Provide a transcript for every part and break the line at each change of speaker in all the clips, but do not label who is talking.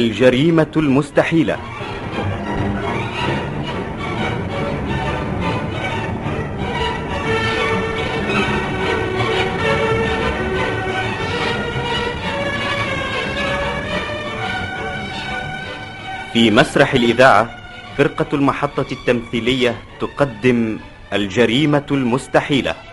الجريمة المستحيلة. في مسرح الإذاعة فرقة المحطة التمثيلية تقدم الجريمة المستحيلة.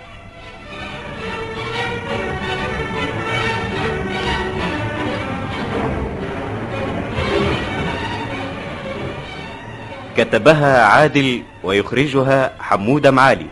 كتبها عادل ويخرجها حمود معالي.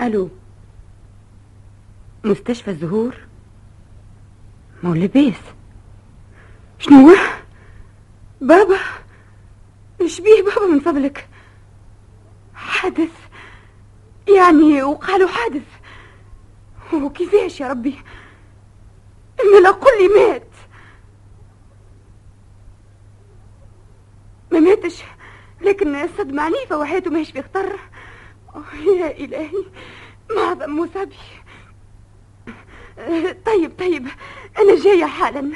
ألو. مستشفى الزهور؟ مول لبيس شنو؟ بابا إيش بيه بابا من فضلك؟ حادث يعني وقالوا حادث. وكيفاش يا ربي؟ إن لا قل لي مات. ما ماتش لكن الصدمة عنيفة وحياته ماهيش في خطر يا إلهي معظم مصابي؟ طيب طيب أنا جاية حالا.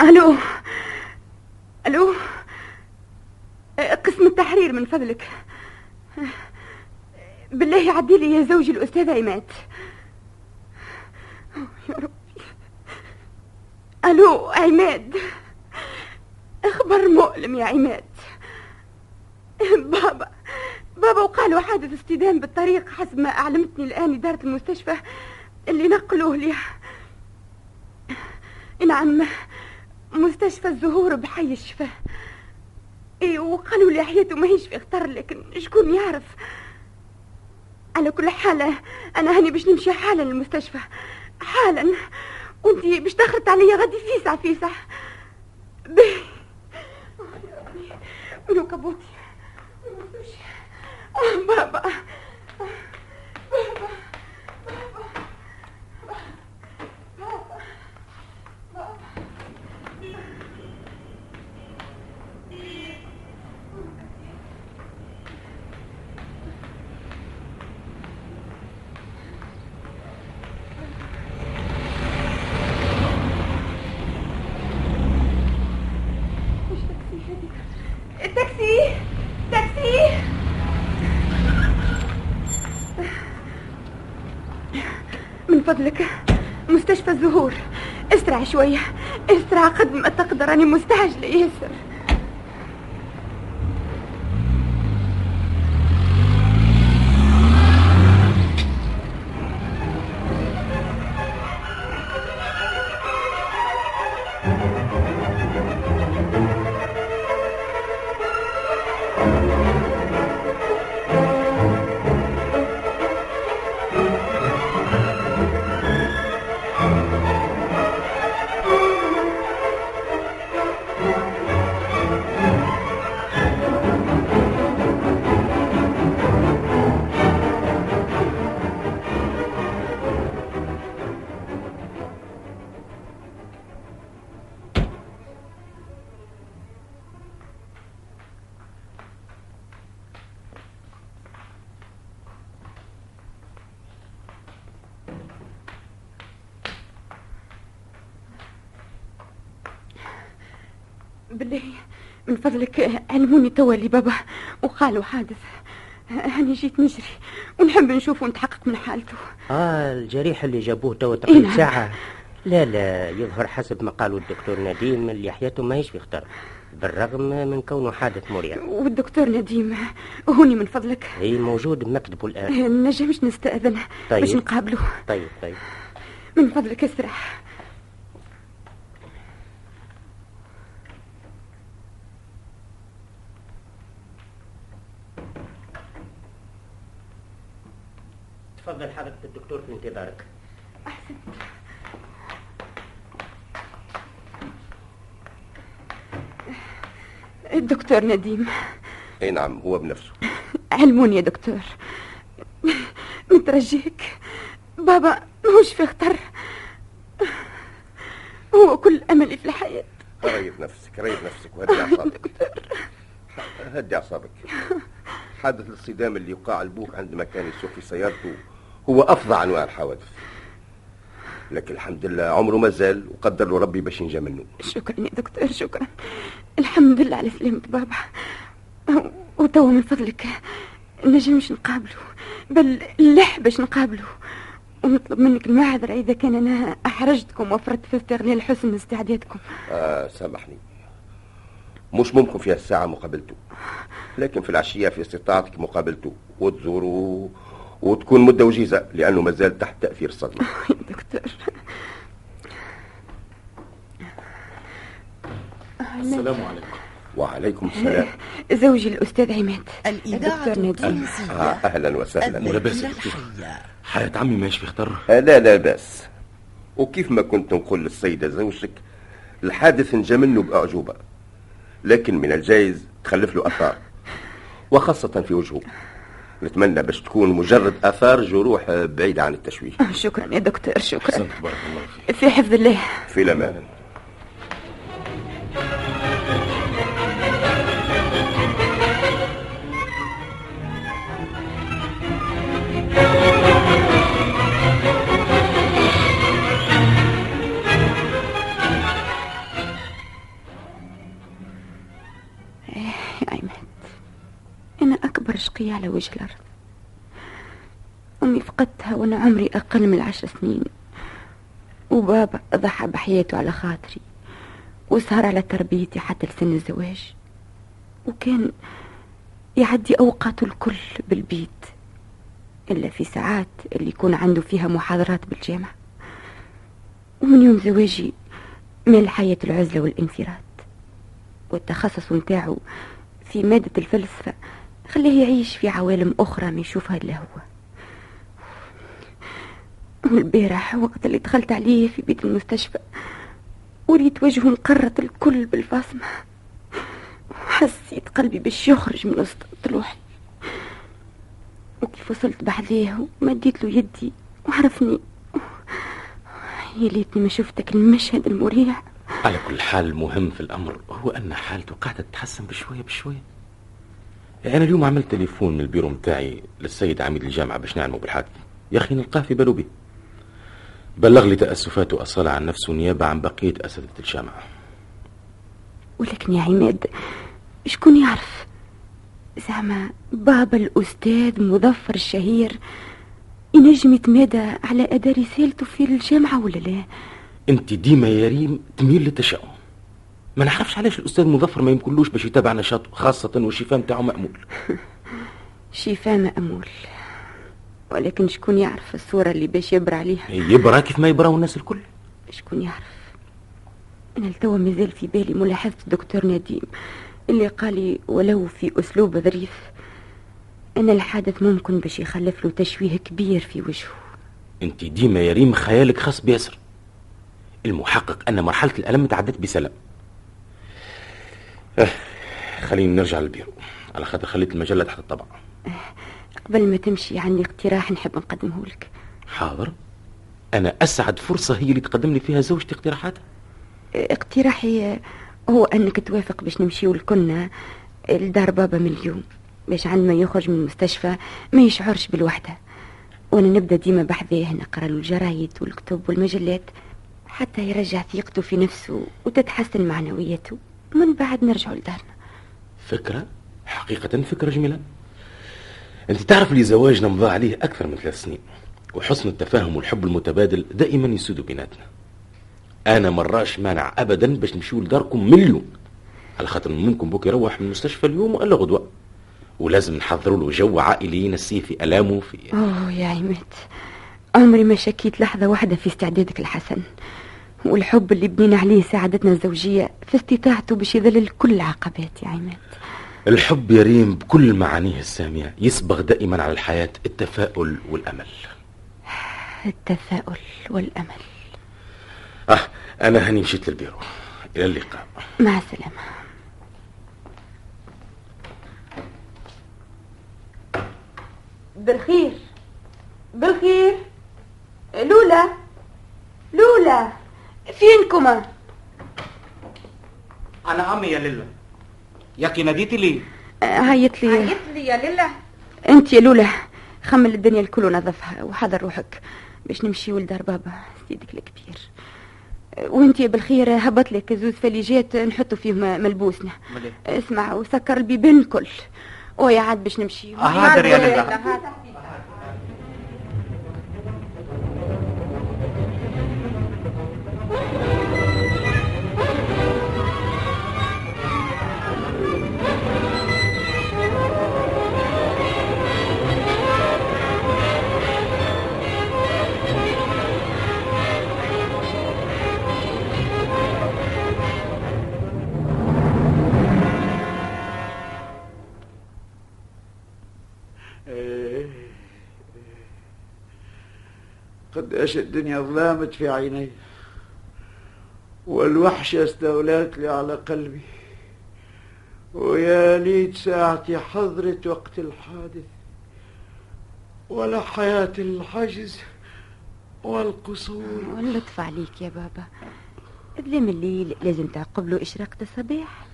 ألو ألو قسم التحرير من فضلك. بالله عدي لي يا زوجي الأستاذ عماد يا ألو عماد. اخبر مؤلم يا عماد. بابا بابا وقالوا حادث اصطدام بالطريق حسب ما أعلمتني الآن إدارة المستشفى اللي نقلوه لي. نعم مستشفى الزهور بحي الشفاه إيه وقالوا لي حياته ماهيش في خطر لكن شكون يعرف؟ على كل حال أنا هاني باش نمشي حالا للمستشفى. حالا. وانتي باش تخرط عليا غادي فيسع فيسع. كبوتي آه، بابا بابا. فضلك مستشفى الزهور. اسرع شوية. اسرع قد ما تقدر أنا مستعجلة ياسر. اللي بابا وقالوا حادث. أنا جيت نجري ونحب نشوفه ونتحقق من حالته.
آه الجريح اللي جابوه توا
إيه
تقريبا
نعم.
ساعة. لا لا يظهر حسب ما قالوا الدكتور نديم اللي حياته ماهيش في خطر بالرغم من كونه حادث مريع.
والدكتور نديم هوني من فضلك.
هي موجود بمكتبه الآن.
نجمش نستأذن
طيب.
باش نقابله.
طيب طيب.
من فضلك اسرح
تفضل حضرة الدكتور في انتظارك.
الدكتور نديم.
أي نعم هو بنفسه
علموني يا دكتور. مترجيك. بابا ماهوش في خطر. هو كل أملي في الحياة.
ريف نفسك ريف نفسك وهدي أعصابك. هدي أعصابك. حادث الاصطدام اللي وقع البوك عندما كان يسوق في سيارته هو أفظع أنواع الحوادث. لكن الحمد لله عمره ما زال وقدر له ربي باش ينجى منه.
شكرا يا دكتور شكرا. الحمد لله على سلامة بابا. وتوا من فضلك نجمش نقابله. بل لح باش نقابله. ونطلب منك المعذرة إذا كان أنا أحرجتكم وفرت في استغلال حسن استعدادكم.
آه سامحني. مش ممكن في الساعة مقابلته. لكن في العشية في استطاعتك مقابلته. وتزوره. وتكون مدة وجيزة لأنه ما زال تحت تأثير الصدمة.
يا دكتور.
السلام عليكم.
وعليكم السلام.
زوجي الأستاذ عماد.
الإذاعة
الدكتور نديم
آه أهلا وسهلا.
ولا بأس يا دكتور.
المسرحية
حياة عمي ماهيش في خطر
آه لا لا بأس. وكيف ما كنت نقول للسيدة زوجتك الحادث نجا منه بأعجوبة لكن من الجايز تخلف له أثار وخاصة في وجهه. نتمنى باش تكون مجرد أثار جروح بعيدة عن التشويه.
شكرا يا دكتور شكرا.
بارك الله فيك.
في حفظ الله.
في الأمان.
على وجه الأرض. أمي فقدتها وأنا عمري أقل من عشر سنين. وبابا ضحى بحياته على خاطري وسهر على تربيتي حتى لسن الزواج. وكان يعدي أوقاته الكل بالبيت إلا في ساعات اللي يكون عنده فيها محاضرات بالجامعة. ومن يوم زواجي مال حياة العزلة والانفراد. والتخصص متاعه في مادة الفلسفة خليه يعيش في عوالم أخرى ما يشوفها إلا هو. والبارح وقت اللي دخلت عليه في بيت المستشفى وريت وجهه مقرط الكل بالبصمة. وحسيت قلبي باش يخرج من وسط طلوعي. وكيف وصلت بعديه ومديت له يدي وعرفني. يا ليتني ما شفتك المشهد المريع.
على كل حال المهم في الأمر هو أن حالته قاعدة تتحسن بشوية بشوية. أنا اليوم عملت تليفون من البيرو متاعي للسيد عميد الجامعة باش نعلمه بالحادث يا أخي نلقاه في باله به بلغ لي تأسفاته وأصالة عن نفسه نيابة عن بقية أساتذة الجامعة.
ولكن يا عماد شكون يعرف؟ زعما بابا الأستاذ مظفر الشهير ينجم يتمادى على أداء رسالته في الجامعة ولا لا؟
أنت ديما يا ريم تميل للتشاؤم. ما نعرفش علاش الأستاذ مظفر ما يمكنلوش باش يتابع نشاطه خاصة والشفاء متاعه مأمول.
شفاء مأمول. ولكن شكون يعرف الصورة اللي باش يبرى عليها؟
يبرى كيف ما يبراو الناس الكل.
شكون يعرف؟ أنا لتوا مازال في بالي ملاحظة الدكتور نديم اللي قال لي ولو في أسلوب ظريف. أن الحادث ممكن باش يخلف له تشويه كبير في وجهه.
أنت ديما يا ريم خيالك خاص بياسر. المحقق أن مرحلة الألم تعدت بسلام. آه، خلينا نرجع للبيرو. على خاطر خليت المجلة تحت الطبع
قبل ما تمشي عندي اقتراح نحب نقدمه لك.
حاضر. أنا أسعد فرصة هي اللي تقدم لي فيها زوجتي اقتراحاتها
اقتراحي هو أنك توافق باش نمشيو لكنا لدار بابا من اليوم باش عندما يخرج من المستشفى ما يشعرش بالوحدة. وأنا نبدأ ديما بحذاه نقرأ له الجرايد والكتب والمجلات حتى يرجع ثقته في نفسه وتتحسن معنوياته. من بعد نرجعوا لدارنا.
فكرة؟ حقيقة فكرة جميلة. أنت تعرف لي زواجنا مضى عليه أكثر من ثلاث سنين وحسن التفاهم والحب المتبادل دائما يسود بيناتنا. أنا مراش مانع أبدا باش نمشيو لداركم مليون. على خاطر ممكن بوك يروح من المستشفى اليوم ولا غدوة. ولازم نحضروا له جو عائلي ينسيه في ألامه في
أوه يا عماد عمري ما شكيت لحظة واحدة في استعدادك الحسن. والحب اللي بنينا عليه سعادتنا الزوجية في استطاعته باش يذلل كل العقبات يا عماد.
الحب يا ريم بكل معانيه السامية يصبغ دائما على الحياة التفاؤل والأمل.
التفاؤل والأمل.
آه أنا هني مشيت للبيرو. إلى اللقاء.
مع السلامة. بالخير. بالخير. لولا. لولا. فينكما
أنا عمي يا لله ياكي ناديتي لي.
هيت لي.
عيط لي يا ليلى.
أنت يا لولا خمل الدنيا الكل ونظفها وحضر روحك باش نمشي ولدار بابا سيدك الكبير. وأنت بالخير هبط لك زوز فليجات نحطوا فيهم ملبوسنا.
مليح.
اسمع وسكر البيبان الكل. ويا عاد باش نمشي.
حاضر يا لله
قداش الدنيا ظلامت في عيني. والوحشة استولت لي على قلبي. ويا ليت ساعتي حضرت وقت الحادث ولا حياة الحجز والقصور.
واللطف عليك يا بابا. ظلام الليل لازم تعقب له إشراقة الصباح.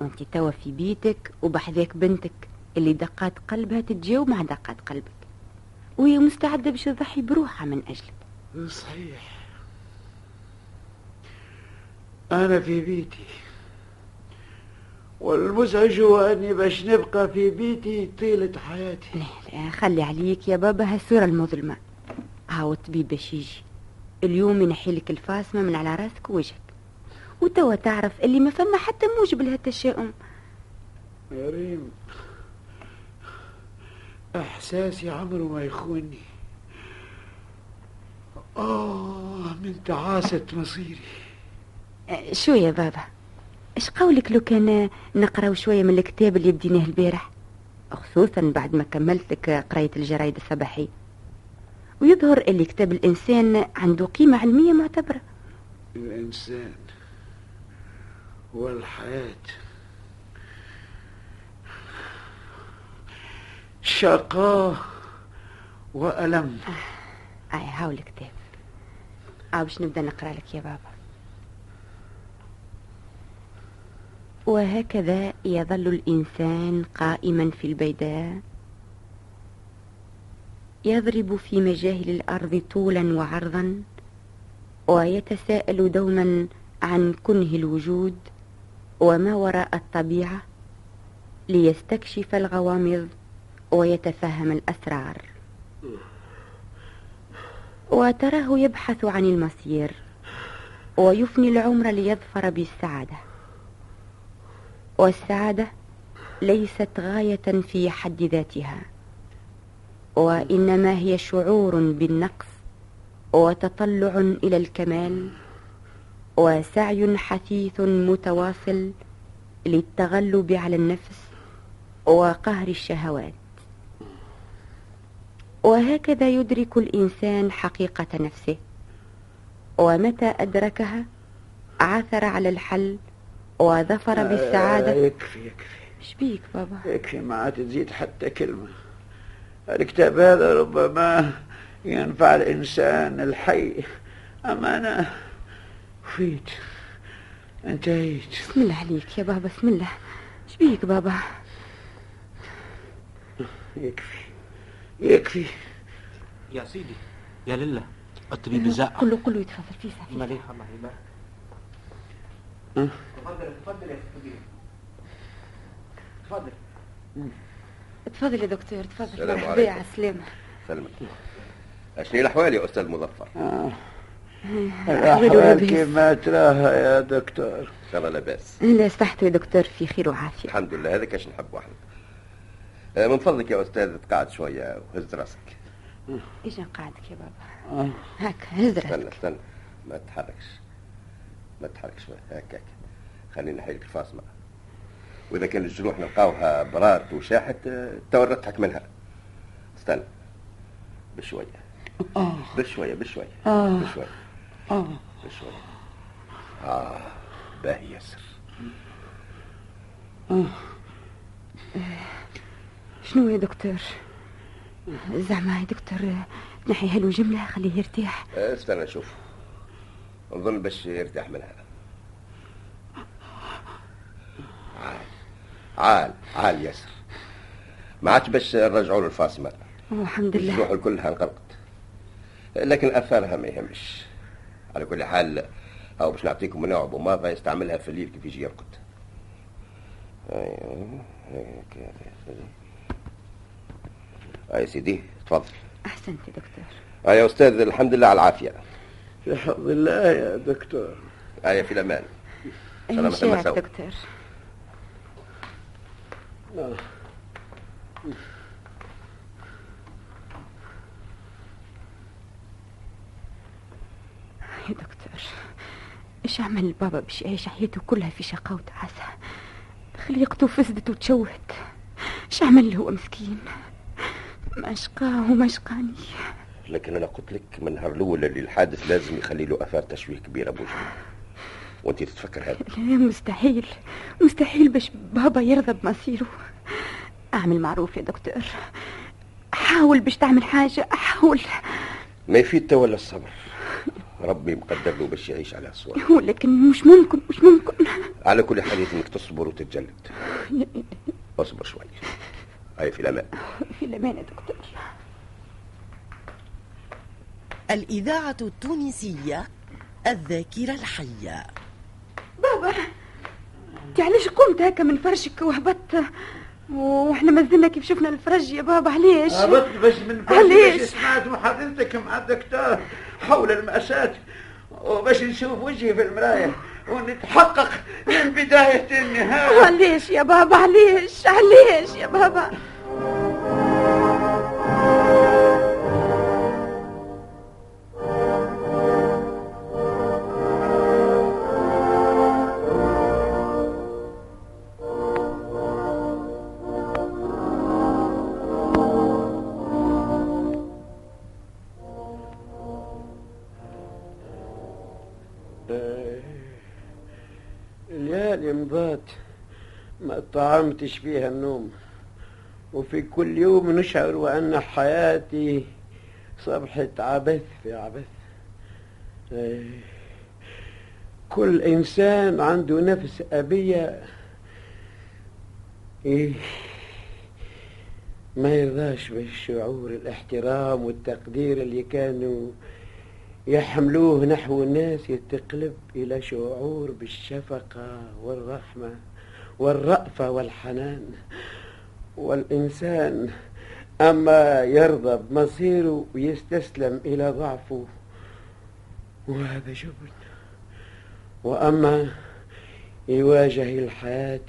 وانت توا في بيتك وبحذاك بنتك اللي دقات قلبها تتجاوب مع دقات قلبك. وهي مستعدة باش تضحي بروحها من أجلك.
صحيح. أنا في بيتي. والمزعج هو أني باش نبقى في بيتي طيلة حياتي.
لا لا خلي عليك يا بابا هالصورة المظلمة. هاو الطبيب باش يجي. اليوم ينحي لك الفاصمة من على راسك ووجهك. وتوا تعرف اللي ما فما حتى موجب لها التشاؤم
يا ريم إحساسي عمره ما يخونني آه من تعاسة مصيري.
أه، شو يا بابا. إيش قولك لو كان نقراو شوية من الكتاب اللي بديناه البارح؟ خصوصا بعد ما كملت لك قراية الجرايد الصباحية. ويظهر اللي كتاب الإنسان عنده قيمة علمية معتبرة.
الإنسان والحياة شقاء وألم.
اي هاو الكتاب. باش نبدأ نقرأ لك يا بابا؟ وهكذا يظل الإنسان قائما في البيداء يضرب في مجاهل الأرض طولا وعرضا ويتساءل دوما عن كنه الوجود وما وراء الطبيعة ليستكشف الغوامض ويتفهم الأسرار. وتراه يبحث عن المصير ويفني العمر ليظفر بالسعادة. والسعادة ليست غاية في حد ذاتها وإنما هي شعور بالنقص وتطلع إلى الكمال وسعي حثيث متواصل للتغلب على النفس وقهر الشهوات. وهكذا يدرك الإنسان حقيقة نفسه. ومتى أدركها؟ عثر على الحل وظفر
آه،
بالسعادة.
يكفي يكفي.
إيش بيك بابا؟
يكفي ما عاد تزيد حتى كلمة. الكتاب هذا ربما ينفع الإنسان الحي. أما أنا فيت. انتهيت.
بسم الله عليك يا بابا بسم الله. إيش بيك بابا؟
يكفي. يكفي.
يا سيدي يا لله الطبيب زاق
كله كله يتفضل في ساعة
مليح الله يبارك تفضل تفضل يا كبير. تفضل.
تفضل يا دكتور تفضل.
السلام
مرحبا
عليكم.
على السلامة
سلمك. أشني الأحوال يا أستاذ مظفر؟
الأحوال كما تراها يا دكتور.
إن شاء الله لا بأس.
لا صحته يا دكتور في خير وعافية.
الحمد لله هذا كاش نحبه إحنا آه، من فضلك يا أستاذ تقعد شوية وهز راسك.
إيش نقعدك يا بابا؟
آه.
هاك هز
استنى
راسك.
استنى ما تتحركش ما تتحركش شوية. هاك هاك. خليني نحيلك الفاصمه وإذا كان الجروح نلقاوها برارت وشاحت آه، نضحك منها. استنى. بشوية. بشوية بشوية. بشوية. بشوية. آه باهي ياسر.
شنو يا دكتور؟ زعما يا دكتور نحي هلو جملة خليه يرتاح.
استنى شوف نظن باش يرتاح منها. عال عال عال ياسر. ما عادش باش نرجعوا له الفاصمه
والحمد لله.
الجروح كلها انقلقت لكن اثارها ما يهمش. على كل حال أو باش نعطيكم منوع بوماضه يستعملها في الليل كيف يجي يرقد. أيوه هيك. يا سيدي أي سيدي تفضل.
احسنت يا دكتور.
أي يا أستاذ الحمد لله على العافية.
في حفظ الله يا دكتور.
أي في
الأمان.
سلامة المساء.
دكتور.
آه.
يا دكتور إيش عمل البابا باش يعيش حياته كلها في شقاوة وتعاسة خليقته فسدت وتشوهت. إيش عمل هو مسكين؟ ما شقاه وما
لكن أنا قلت لك من النهار الأول اللي الحادث لازم يخلي له آثار تشويه كبيرة بوجهه وأنت تتفكر هذا؟
لا مستحيل. مستحيل باش بابا يرضى بمصيره. أعمل معروف يا دكتور. حاول باش تعمل حاجة حاول.
ما يفيد تولى الصبر. ربي مقدر له باش يعيش على صور
ولكن مش ممكن مش ممكن.
على كل حال يلزمك تصبر وتتجلد. اصبر شوي. هاي في الأمان.
في الأمان يا دكتور.
الإذاعة التونسية الذاكرة الحية.
بابا انت علاش قمت هكا من فرشك وهبطت؟ وإحنا مازلنا كيف شفنا الفرج يا بابا علاش؟
هبطت باش من
علاش؟
باش سمعت محاضرتك مع الدكتور حول المأساة وباش نشوف وجهي في المراية. ونتحقق من بداية النهاية.
علاش يا بابا علاش علاش يا بابا.
ما طعمتش فيها النوم. وفي كل يوم نشعر وأن حياتي صبحت عبث في عبث. كل إنسان عنده نفس أبية. ما يرضاش بالشعور الاحترام والتقدير اللي كانوا يحملوه نحو الناس. يتقلب إلى شعور بالشفقة والرحمة. والرأفة والحنان والإنسان أما يرضى بمصيره ويستسلم إلى ضعفه. وهذا جبن. وأما يواجه الحياة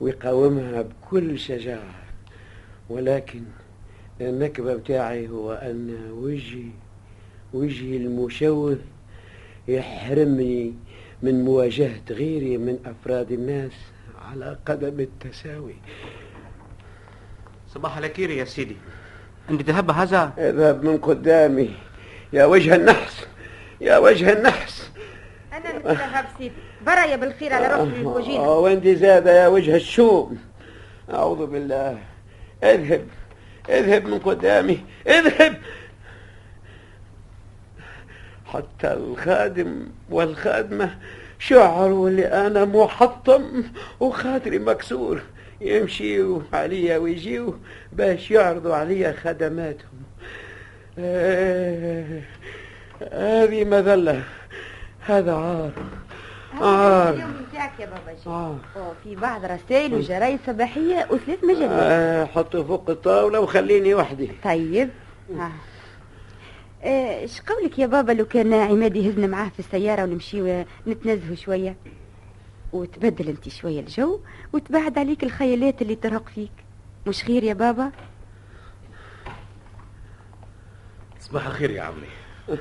ويقاومها بكل شجاعة. ولكن النكبة بتاعي هو أن وجهي وجهي المشوه يحرمني من مواجهة غيري من أفراد الناس. على قدم التساوي.
صباح الخير يا سيدي. عندي ذهب هذا؟
اذهب من قدامي. يا وجه النحس. يا وجه النحس.
أنا نتذهب سيدي. برا يا بالخير على روحي الوجينة
آه، وانت زادة يا وجه الشوم؟ أعوذ بالله. اذهب. اذهب من قدامي. اذهب. حتى الخادم والخادمة شعروا اللي أنا محطم وخاطري مكسور. يمشيوا عليا ويجيوا باش يعرضوا عليا خدماتهم. آه، هذه مذلة. هذا عار. آه.
اليوم نتاعك يا بابا
آه.
وفي بعض رسائل وجرايد صباحية وثلاث مجلات
آه حطه فوق الطاولة وخليني وحدي.
طيب. آه، إيش قولك يا بابا لو كان عماد يهزنا معاه في السيارة ونمشي نتنزهوا شوية؟ وتبدل انت شوية الجو وتبعد عليك الخيالات اللي ترهق فيك. مش خير يا بابا؟
صباح الخير يا عمي.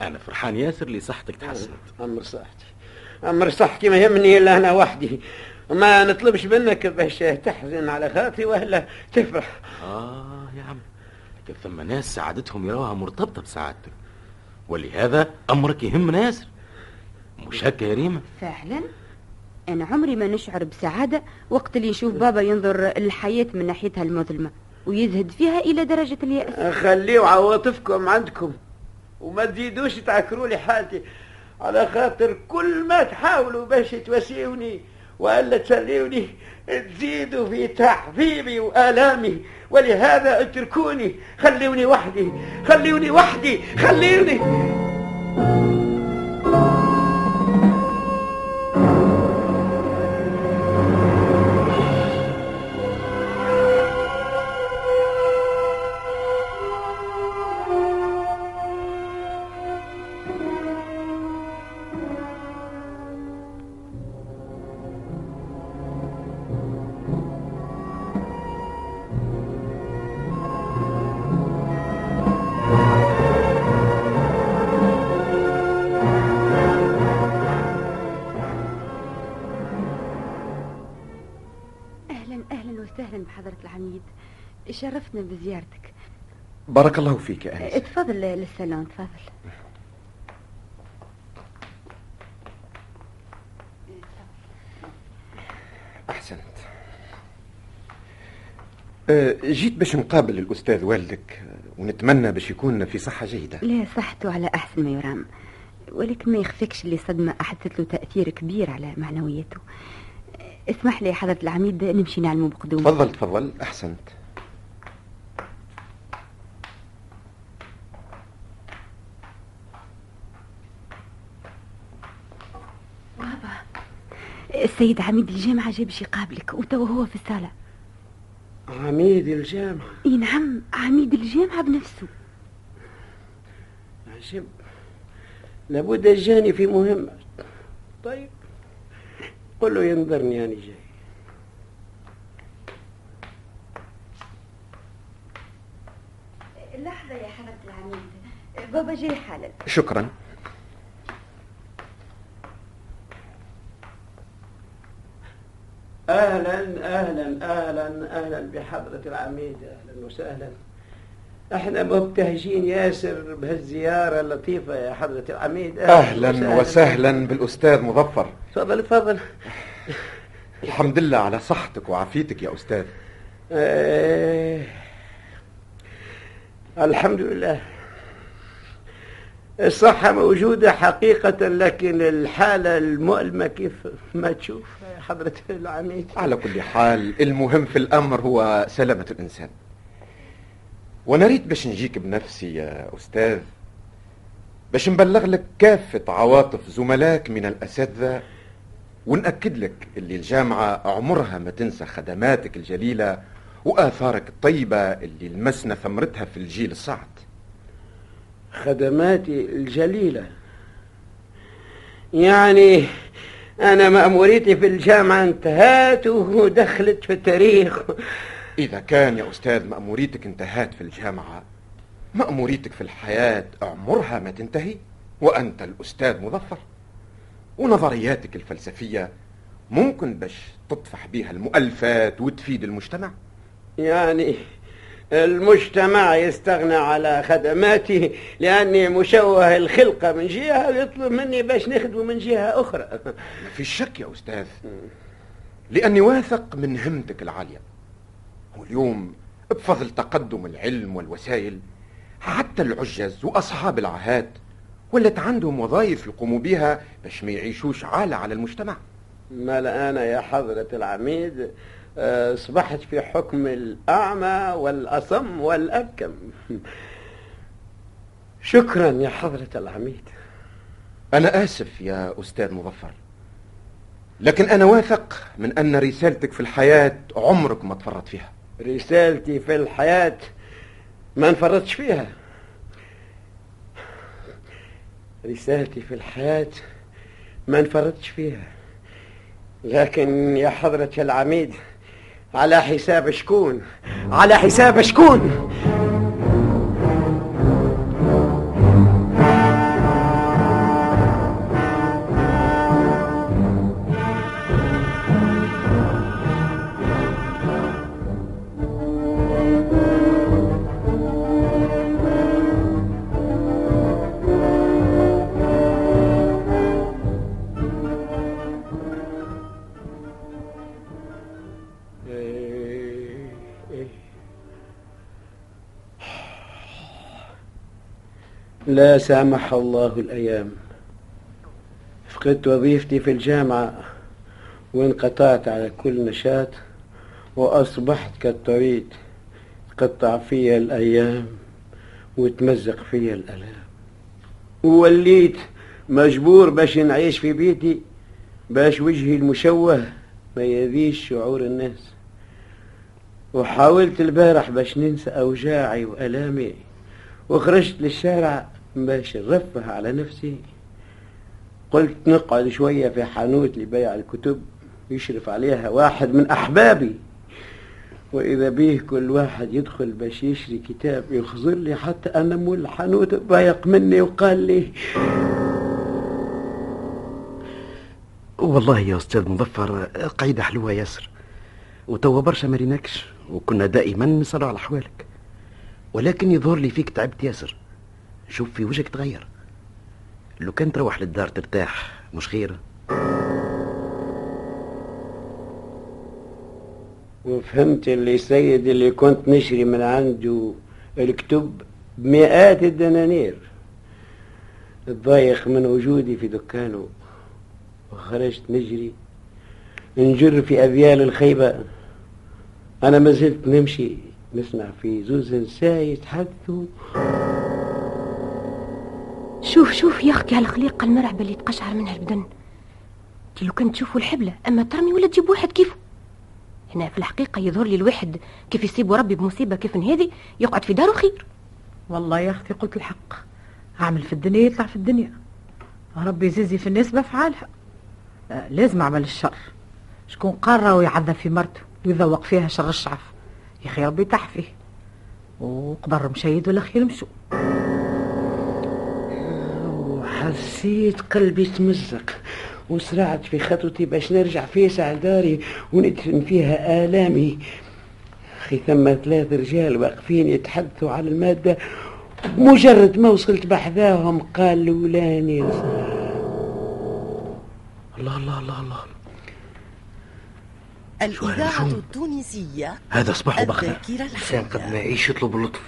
أنا فرحان ياسر اللي صحتك تحسنت.
أمر صحتي. أمر صحتي ما يهمني إلا أنا وحدي. ما نطلبش منك باش تحزن على خاطري ولا تفرح.
آه يا عم لكن ثم ناس سعادتهم يراوها مرتبطة بسعادتك ولهذا أمرك يهم ياسر مش هكا يا ريما.
فعلا؟ أنا عمري ما نشعر بسعادة وقت اللي نشوف بابا ينظر الحياة من ناحيتها المظلمة ويزهد فيها إلى درجة اليأس.
خليوا عواطفكم عندكم وما تزيدوش تعكروا لي حالتي. على خاطر كل ما تحاولوا باش تواسيوني والا تسليوني تزيدوا في تعذيبي وآلامي. ولهذا اتركوني خلوني وحدي خلوني وحدي خلوني.
شرفتنا بزيارتك.
بارك الله فيك يا أنس
اتفضل للصالون تفضل.
أحسنت. أه، جيت باش نقابل الأستاذ والدك أه، ونتمنى باش يكون في صحة جيدة.
لا صحته على أحسن ما يرام. ولكن ما يخفيكش اللي صدمة أحدثت له تأثير كبير على معنوياته. اسمح لي حضرة العميد نمشي نعلمه بقدوم.
تفضل تفضل أحسنت
بابا السيد عميد الجامعة جاي باش يقابلك وتوا هو في الصالة.
عميد الجامعة.
إي نعم عميد الجامعة بنفسه.
عجب. لابد جاني في مهمة. طيب. قل له ينظرني أنا جاي.
لحظة يا حضرة العميد. بابا جاي حالا.
شكرا.
أهلا أهلا أهلا أهلا بحضرة العميد أهلا وسهلا. إحنا مبتهجين ياسر بهالزيارة اللطيفة يا حضرة العميد.
أهلا وسهلا بالأستاذ مظفر.
تفضل تفضل.
الحمد لله على صحتك وعافيتك يا أستاذ.
آه الحمد لله. الصحة موجودة حقيقة لكن الحالة المؤلمة كيف ما تشوف حضرة العميد؟
على كل حال المهم في الأمر هو سلامة الإنسان. ونريد باش نجيك بنفسي يا أستاذ باش نبلغ لك كافة عواطف زملاك من الأساتذة ونأكد لك اللي الجامعة عمرها ما تنسى خدماتك الجليلة وآثارك الطيبة اللي لمسنا ثمرتها في الجيل الصاعد
خدماتي الجليلة. يعني أنا مأموريتي في الجامعة انتهت ودخلت في التاريخ.
إذا كان يا أستاذ مأموريتك انتهت في الجامعة مأموريتك في الحياة عمرها ما تنتهي؟ وأنت الأستاذ مظفر. ونظرياتك الفلسفية ممكن باش تطفح بها المؤلفات وتفيد المجتمع؟
يعني المجتمع يستغنى على خدماتي لأني مشوه الخلقة من جهة ويطلب مني باش نخدمه من جهة أخرى.
ما في شك يا أستاذ. لأني واثق من همتك العالية. واليوم بفضل تقدم العلم والوسائل حتى العجز وأصحاب العهات ولت عندهم وظائف يقوموا بها باش ما يعيشوش عالة على المجتمع.
ما أنا يا حضرة العميد أصبحت في حكم الأعمى والأصم والأبكم. شكرا يا حضرة العميد.
أنا آسف يا أستاذ مظفر لكن أنا واثق من أن رسالتك في الحياة عمرك ما تفرط فيها.
رسالتي في الحياة ما انفرطش فيها. رسالتي في الحياة ما انفرطش فيها. لكن يا حضرة العميد على حساب شكون؟ على حساب شكون؟ لا سامح الله الأيام فقدت وظيفتي في الجامعة وانقطعت على كل نشاط وأصبحت كالطريد تقطع فيا الأيام وتمزق فيا الألام. ووليت مجبور باش نعيش في بيتي باش وجهي المشوه ما يذيش شعور الناس. وحاولت البارح باش ننسى أوجاعي وألامي وخرجت للشارع باش نرفه على نفسي قلت نقعد شوية في حانوت لبيع الكتب يشرف عليها واحد من أحبابي. وإذا به كل واحد يدخل باش يشري كتاب يخزر لي حتى أنا مول الحانوت ضايق مني وقال لي
والله يا أستاذ مظفر قاعدة حلوة ياسر. وتوا برشا مريناكش وكنا دائما نسألوا على أحوالك. ولكن يظهر لي فيك تعبت ياسر. شوف في وجهك تغير. لو كان تروح للدار ترتاح مش خير.
وفهمت اللي سيد اللي كنت نشري من عنده الكتب بمئات الدنانير. اتضايق من وجودي في دكانه. وخرجت نجري. نجر في أذيال الخيبة. أنا ما زلت نمشي. نسمع في زوز نساء يتحدثوا
شوف شوف يا أختي على الخليقة المرعبة اللي تقشعر منها البدن. لو كان تشوفوا الحبلة أما ترمي ولا تجيب واحد كيفه هنا في الحقيقة يظهر لي الواحد كيف يصيب ربي بمصيبة كيف هذه يقعد في داره خير.
والله يا أختي قلت الحق. أعمل في الدنيا يطلع في الدنيا. ربي يزيزي في الناس بأفعالها آه لازم أعمل الشر. شكون قارة ويعذب في مرته ويذوق فيها شر الشعف؟ يا أخي ربي تحفيه وقبر مشيد ولا خير مشو
وحسيت قلبي يتمزق وسرعت في خطوتي باش نرجع فيسع داري وندفن فيها آلامي. أخي ثم ثلاث رجال واقفين يتحدثوا على المادة. مجرد ما وصلت بحذاهم قال لولاني
الله الله الله الله.
الإذاعة التونسية
هذا صباح
الذاكرة
إنسان قد ما يعيش يطلب اللطف.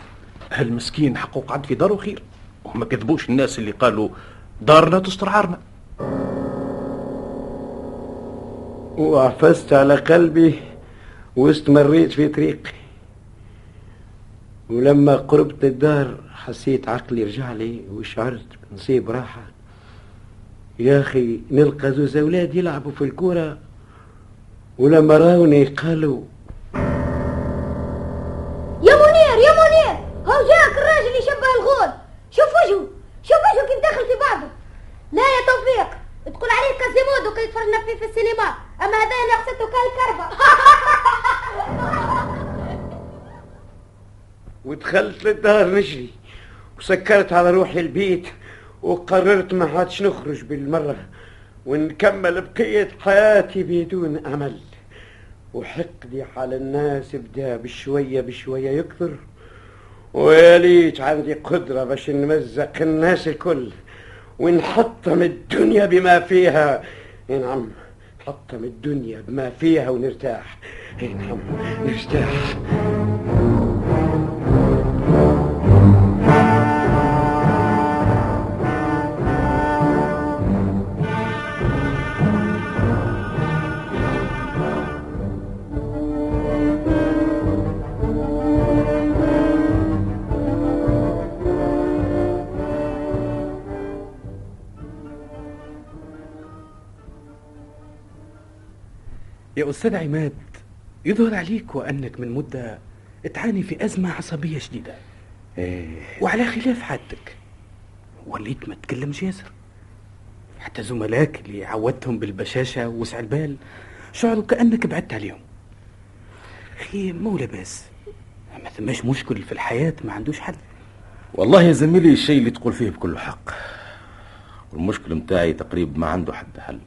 هالمسكين حقه قعد في داره خير. وما كذبوش الناس اللي قالوا دارنا تستر عارنا
وعفزت على قلبي واستمريت في طريقي. ولما قربت الدار حسيت عقلي رجع لي وشعرت بنصيب راحة. يا أخي نلقى زوز أولاد يلعبوا في الكورة. ولما راوني قالوا
يا منير يا منير هو جاك الراجل اللي شبه الغول شوف وجهه شوف وجهه كيف داخل في بعضه لا يا توفيق تقول عليه كازيمودو كي تفرجنا فيه في السينما اما هذا اللي حسيته كالكربة
ودخلت للدار نجري وسكرت على روحي البيت وقررت ما عادش نخرج بالمرة ونكمل بقية حياتي بدون أمل. وحقدي على الناس بدا بشوية بشوية يكثر ويا ليت عندي قدرة باش نمزق الناس الكل ونحطم الدنيا بما فيها. إي نعم نحطم الدنيا بما فيها ونرتاح. إي نعم نرتاح.
يا أستاذ عماد يظهر عليك وأنك من مدة تعاني في أزمة عصبية شديدة.
إيه.
وعلى خلاف عادتك وليت ما تكلمش ياسر حتى زملائك اللي عودتهم بالبشاشة ووسع البال شعروا كأنك بعدت عليهم. أخي مو لاباس ما ثماش مشكل في الحياة ما عندوش حل
والله يا زميلي الشيء اللي تقول فيه بكل حق. والمشكل متاعي تقريبا ما عنده حد حل.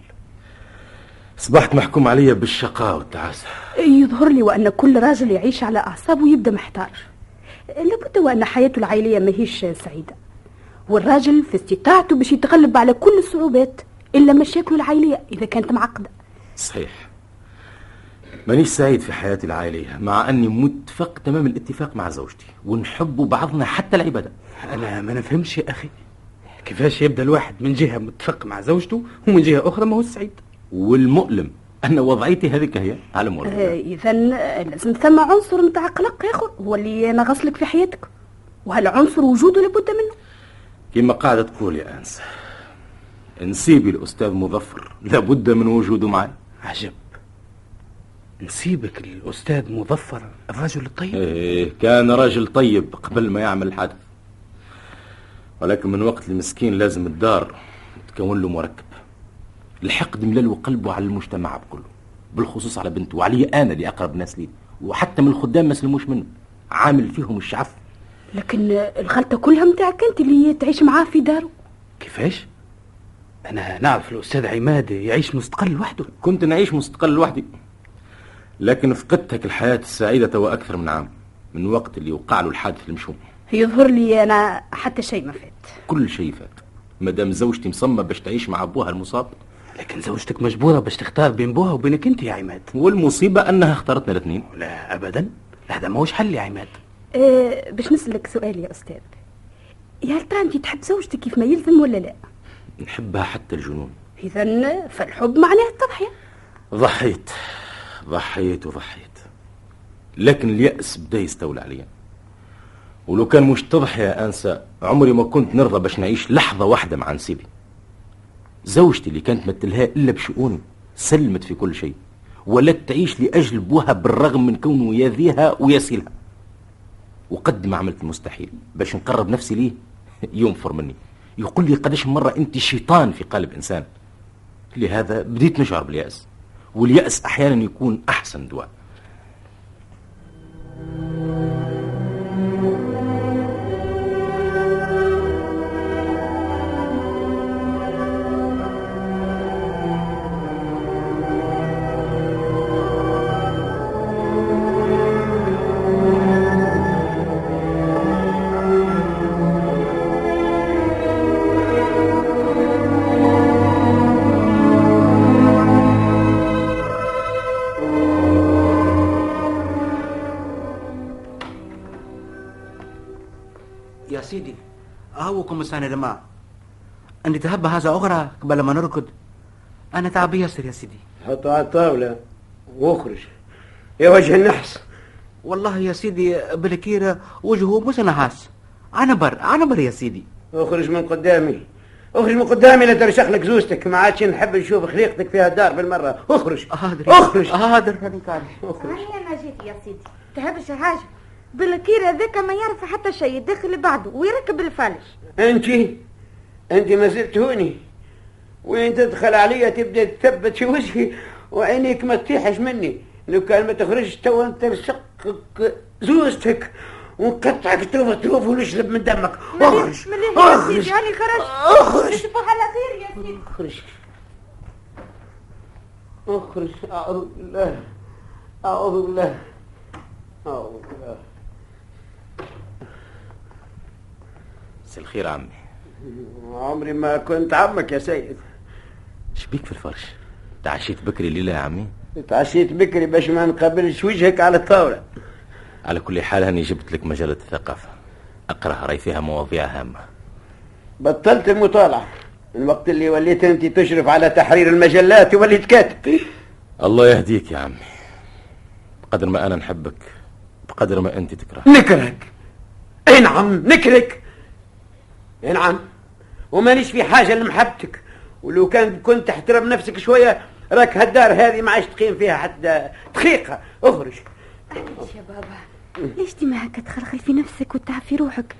أصبحت محكوم عليا بالشقاء والتعاسة.
يظهر لي وأن كل راجل يعيش على أعصابه يبدأ محتار. لابد وأن حياته العائلية ماهيش سعيدة. والراجل في استطاعته باش يتغلب على كل الصعوبات إلا مشاكله العائلية إذا كانت معقدة.
صحيح. مانيش سعيد في حياتي العائلية مع أني متفق تمام الاتفاق مع زوجتي ونحب بعضنا حتى العبادة.
أنا ما نفهمش يا أخي كيفاش يبدأ الواحد من جهة متفق مع زوجته ومن جهة أخرى ما هو سعيد؟
والمؤلم. أن وضعيتي هذيك هي على مولد
إذا لازم ثم عنصر متاع قلق يا أخو هو اللي نغصلك في حياتك. وهالعنصر وجوده لابد منه؟
كما قاعدة تقول يا أنس نسيبي الأستاذ مظفر. لابد من وجوده معي
عجب. نسيبك الأستاذ مظفر الرجل الطيب؟
إيه كان راجل طيب قبل ما يعمل الحادث ولكن من وقت المسكين لازم الدار تكون له مركب. الحقد ملل قلبه على المجتمع بكله بالخصوص على بنته وعلي أنا اللي أقرب ناس لي وحتى من الخدام ما سلموش منه عامل فيهم الشعف.
لكن الغلطة كلها متاعك أنت اللي تعيش معاه في داره.
كيفاش؟ أنا نعرف الأستاذ عماد يعيش مستقل لوحده.
كنت نعيش مستقل لوحدي لكن فقدتك الحياة السعيدة توا أكثر من عام من وقت اللي وقع له الحادث المشهور
يظهر لي أنا حتى شيء ما فات.
كل شيء فات مادام زوجتي مصممة باش تعيش مع أبوها المصاب.
لكن زوجتك مجبورة باش تختار بين بوها وبينك أنت يا عماد.
والمصيبة أنها اختارتنا الاثنين
لا أبدا. هذا ماهوش حل يا عماد.
أه باش نسألك سؤال يا أستاذ. يا هل ترى أنت تحب زوجتك كيف ما يلزم ولا لا؟
نحبها حتى الجنون.
إذا فالحب معناه التضحية.
ضحيت. ضحيت وضحيت. لكن اليأس بدا يستولى عليا. ولو كان مش تضحية يا أنسة عمري ما كنت نرضى باش نعيش لحظة واحدة مع نسيبي. زوجتي اللي كانت متلها إلا بشؤوني سلمت في كل شيء ولت تعيش لأجل بوها بالرغم من كونه ياذيها ويسيلها وقد ما عملت المستحيل باش نقرب نفسي ليه؟ ينفر مني. يقول لي قداش مرة أنت شيطان في قلب إنسان. لهذا بديت نشعر باليأس. واليأس أحيانا يكون أحسن دواء.
مساني لما. أني تهب هذا أغرى قبل ما نركض. أنا تعب ياسر يا سيدي.
حطه على الطاولة وأخرج. يا وجه النحس.
والله يا سيدي بالكيرة وجهه مش نحاس. عنبر عنبر يا سيدي.
أخرج من قدامي. أخرج من قدامي لا ترشخ لك زوجتك. ما عادش نحب نشوف خليقتك في الدار بالمرة. أخرج.
هادر
أخرج.
هادر كان.
أخرج. أنا جيت يا سيدي.
تهبش حاجة بالكير هذاك ما يعرف حتى شيء. يدخل بعده ويركب الفالش.
انت انت ما زلت هوني وين تدخل عليا تبدأ تثبت في وجهي؟ وعينيك ما تطيحش مني. لو كان ما تخرجش تو أنت نشقك زوجتك ونقطعك طروف طروف ونشرب من دمك. أخرج
أخرج. هاني خرجت. أخرج. على خير يا سيدي.
أخرج. أخرج. أعوذ بالله. أعوذ بالله. أعوذ بالله.
مساء الخير عمي.
عمري ما كنت عمك يا سيد.
شبيك في الفرش؟ تعشيت بكري الليلة يا عمي؟
تعشيت بكري باش ما نقابلش وجهك على الطاولة
على كل حال هاني جبت لك مجلة الثقافة. أقرأها رأي فيها مواضيع هامة.
بطلت المطالعة. من وقت اللي وليت أنت تشرف على تحرير المجلات وليت كاتب.
الله يهديك يا عمي. بقدر ما أنا نحبك بقدر ما أنت تكره
نكرهك. أي نعم نكرهك. اي نعم ومانيش في حاجة لمحبتك. ولو كان كنت تحترم نفسك شوية راك هالدار هذه ما عادش تقيم فيها حتى دقيقة. اخرج
معليش يا بابا ليش ديما هكا تخلخل في نفسك وتعب في روحك؟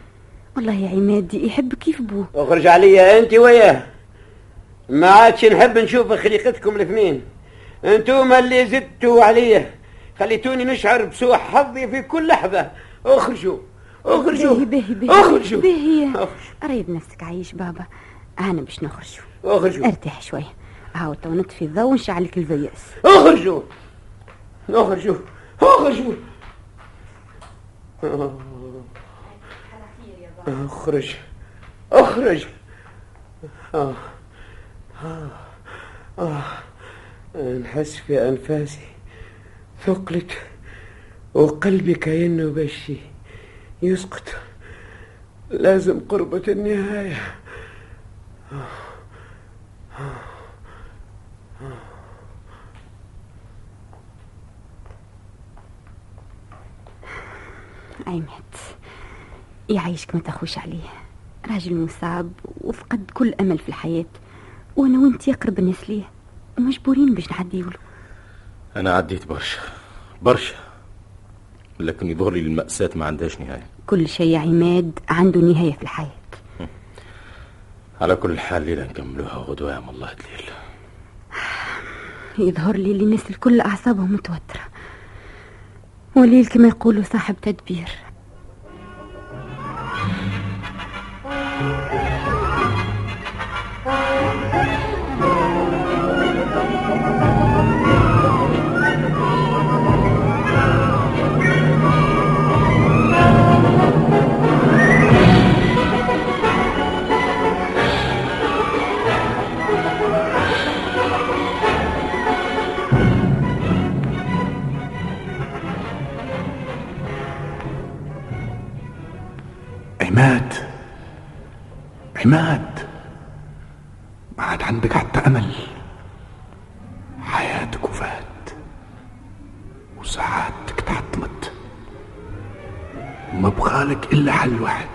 والله يا عماد يحب كيف بوه
اخرج عليا انت وياه. ما عادش نحب نشوف خليقتكم الاثنين. أنتم اللي زدتوا عليا خليتوني نشعر بسوء حظي في كل لحظة. اخرجوا. أخرجوا.
باهي باهي باهي
أخرجوا.
باهي رد نفسك عايش بابا. أنا باش نخرجوا.
أخرجوا.
ارتاح شوية هاو تو نطفي الضوء ونشعلك ال
veilleuse أخرجوا. أخرجوا. أخرجوا. أخرج. أخرج. آه. آه. آه. نحس في أنفاسي. ثقلت وقلبي كأنه باش يسقط. لازم قربة النهاية.
عماد يعيشك ما تخوش عليه. راجل مصاب وفقد كل أمل في الحياة. وأنا وأنت يقرب الناس ليه. ومجبورين باش نعديولو.
أنا عديت برشا. برشا. لكن يظهر لي المأساة ما عندهاش نهاية.
كل شيء يا عماد عنده نهاية في الحياة.
على كل حال ليلة نكملوها غدوة يا الله الليل
يظهر لي اللي الناس الكل أعصابهم متوترة. وليل كما يقولوا صاحب تدبير.
عماد ما عاد عندك حتى أمل. حياتك وفات وسعادتك تحطمت ما بخالك إلا حل واحد.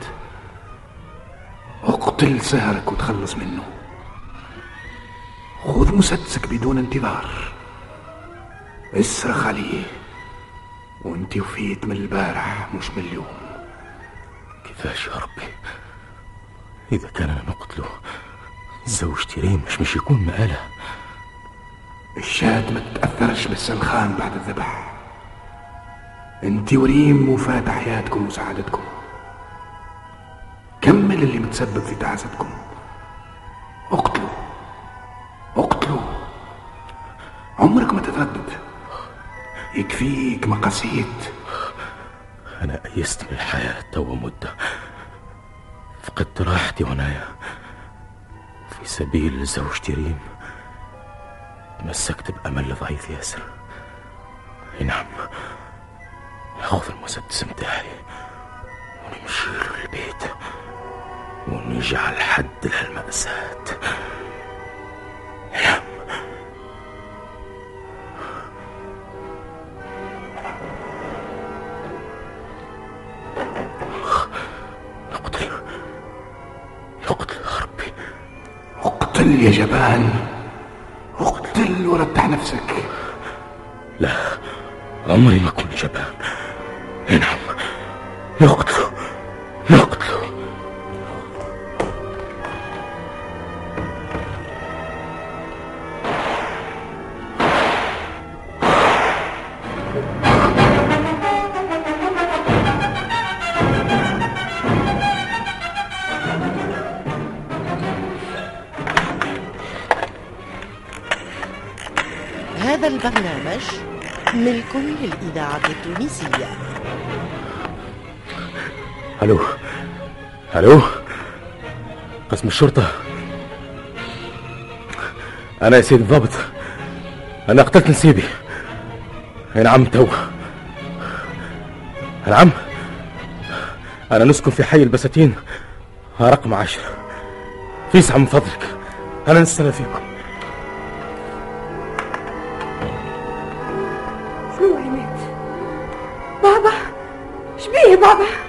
اقتل سهرك وتخلص منه. خذ مسدسك بدون انتظار. اصرخ عليه. وانت وفيت من البارح مش من اليوم.
كيفاش يا ربي؟ إذا كان أنا نقتله زوجتي ريم مش مش يكون مآلة.
الشاة ما تتأثرش بالسلخان بعد الذبح. أنت وريم وفات حياتكم وسعادتكم. كمل اللي متسبب في تعاستكم اقتلوا. اقتلوا. عمرك ما تتردد. يكفيك ما قسيت
أنا أيست من الحياة توا مدة. فقدت راحتي وأنايا في سبيل زوجتي ريم تمسكت بأمل ضعيف ياسر. أي نعم ناخذ المسدس متاعي. ونمشي له البيت ونجعل حد لهالمأساة يا
جبان اقتل ورتح نفسك.
لا عمري ما كنت جبان. نعم نقتله نقتله الشرطة. أنا يا سيد الضابط. أنا قتلت نسيبي. أي نعم تو نعم أنا نسكن في حي البساتين. رقم عشرة فيسع من فضلك. أنا نستنى فيكم.
شنو عماد بابا شبيه بابا؟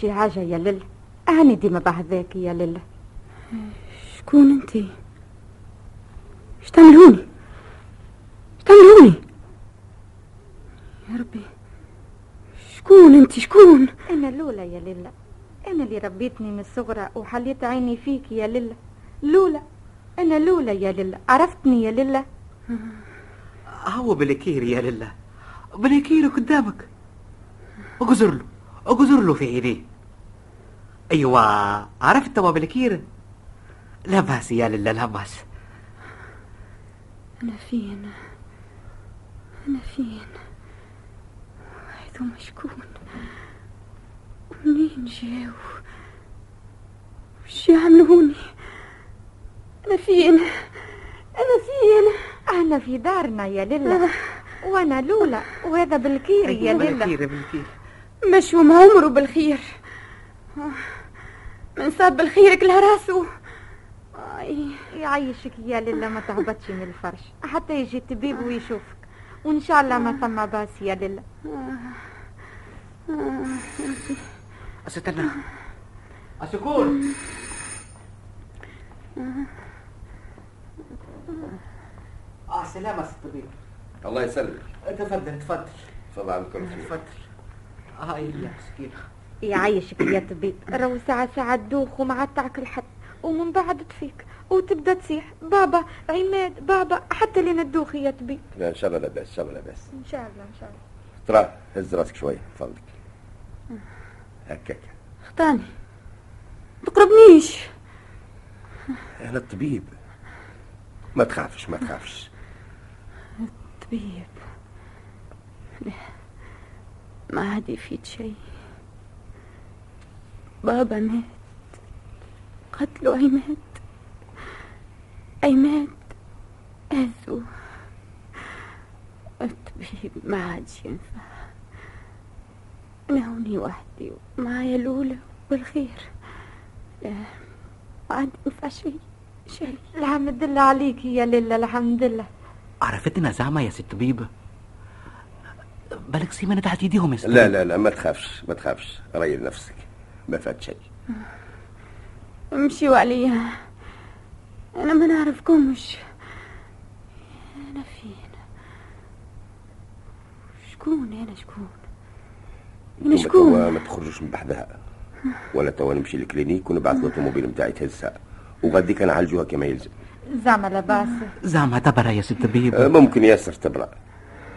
شي حاجة يا لله أهني ديما بهذاك يا لله شكون أنت؟ إيش تعملوني إيش تعملوني يا ربي شكون أنت؟ شكون؟
أنا لولا يا لله أنا اللي ربيتني من الصغرى وحليت عيني فيك يا لله لولا أنا لولا يا لله عرفتني يا لله
هو بلكير يا لله بلكير قدامك. اقزر له. اقزر له في عينيه أيوه عرفت توا بلكير لا بأس يا لله لا بأس.
أنا فين؟ أنا فين؟ هذوما شكون منين جاو وش يعملوني أنا فين؟ أنا فين؟
أنا في دارنا يا لله. وأنا لولا وهذا بالكير يا لله.
بلكير بلكير
مشوا عمره بالخير. من صاب بالخير كلها راسه. آي.
يعيشك يا لله ما تعبتش من الفرش. حتى يجي الطبيب ويشوفك. وإن شاء الله ما ثم باس يا لله
استنى السكون آه سلامة الطبيب.
الله يسلمك.
تفضل تفضل.
تفضل بكل خير
تفضل. آه يا مسكينة.
يعيشك يا طبيب رو ساعة ساعة تدوخ وما عاد تعقل حد ومن بعد تفيك. وتبدأ تصيح. بابا عماد بابا حتى لين تدوخ يا طبيب
لا إن شاء الله لا بأس إن شاء الله لا بأس.
إن شاء الله إن شاء الله.
ترى هز راسك شوية فضلك. هكاك.
خطاني تقربنيش.
أنا الطبيب. ما تخافش ما تخافش.
طبيب لا ما عاد يفيد شيء. بابا مات. قتلوا عماد عماد أذوا الطبيب ما عاد ينفع. أنا هوني وحدي ومعايا لولا بالخير. لا ما عاد ينفع شيء. شيء.
الحمد لله عليك يا لله الحمد لله.
عرفتنا زعما يا ست طبيب بالك سيمانة تحت ايديهم يا
لا لا لا ما تخافش ما تخافش. ريل نفسك ما فات شيء.
امشيوا عليا. أنا ما نعرفكمش. أنا فين؟ شكون أنا؟ شكون؟
توا
شكون؟
ما تخرجوش من بحذاها ولا توا نمشي لل clinique ونبعث ال automobile نتاعي تهزها وغادي كان نعالجوها كما يلزم.
زعما لاباس.
زعما تبرا يا ست طبيب.
آه، ممكن ياسر تبرأ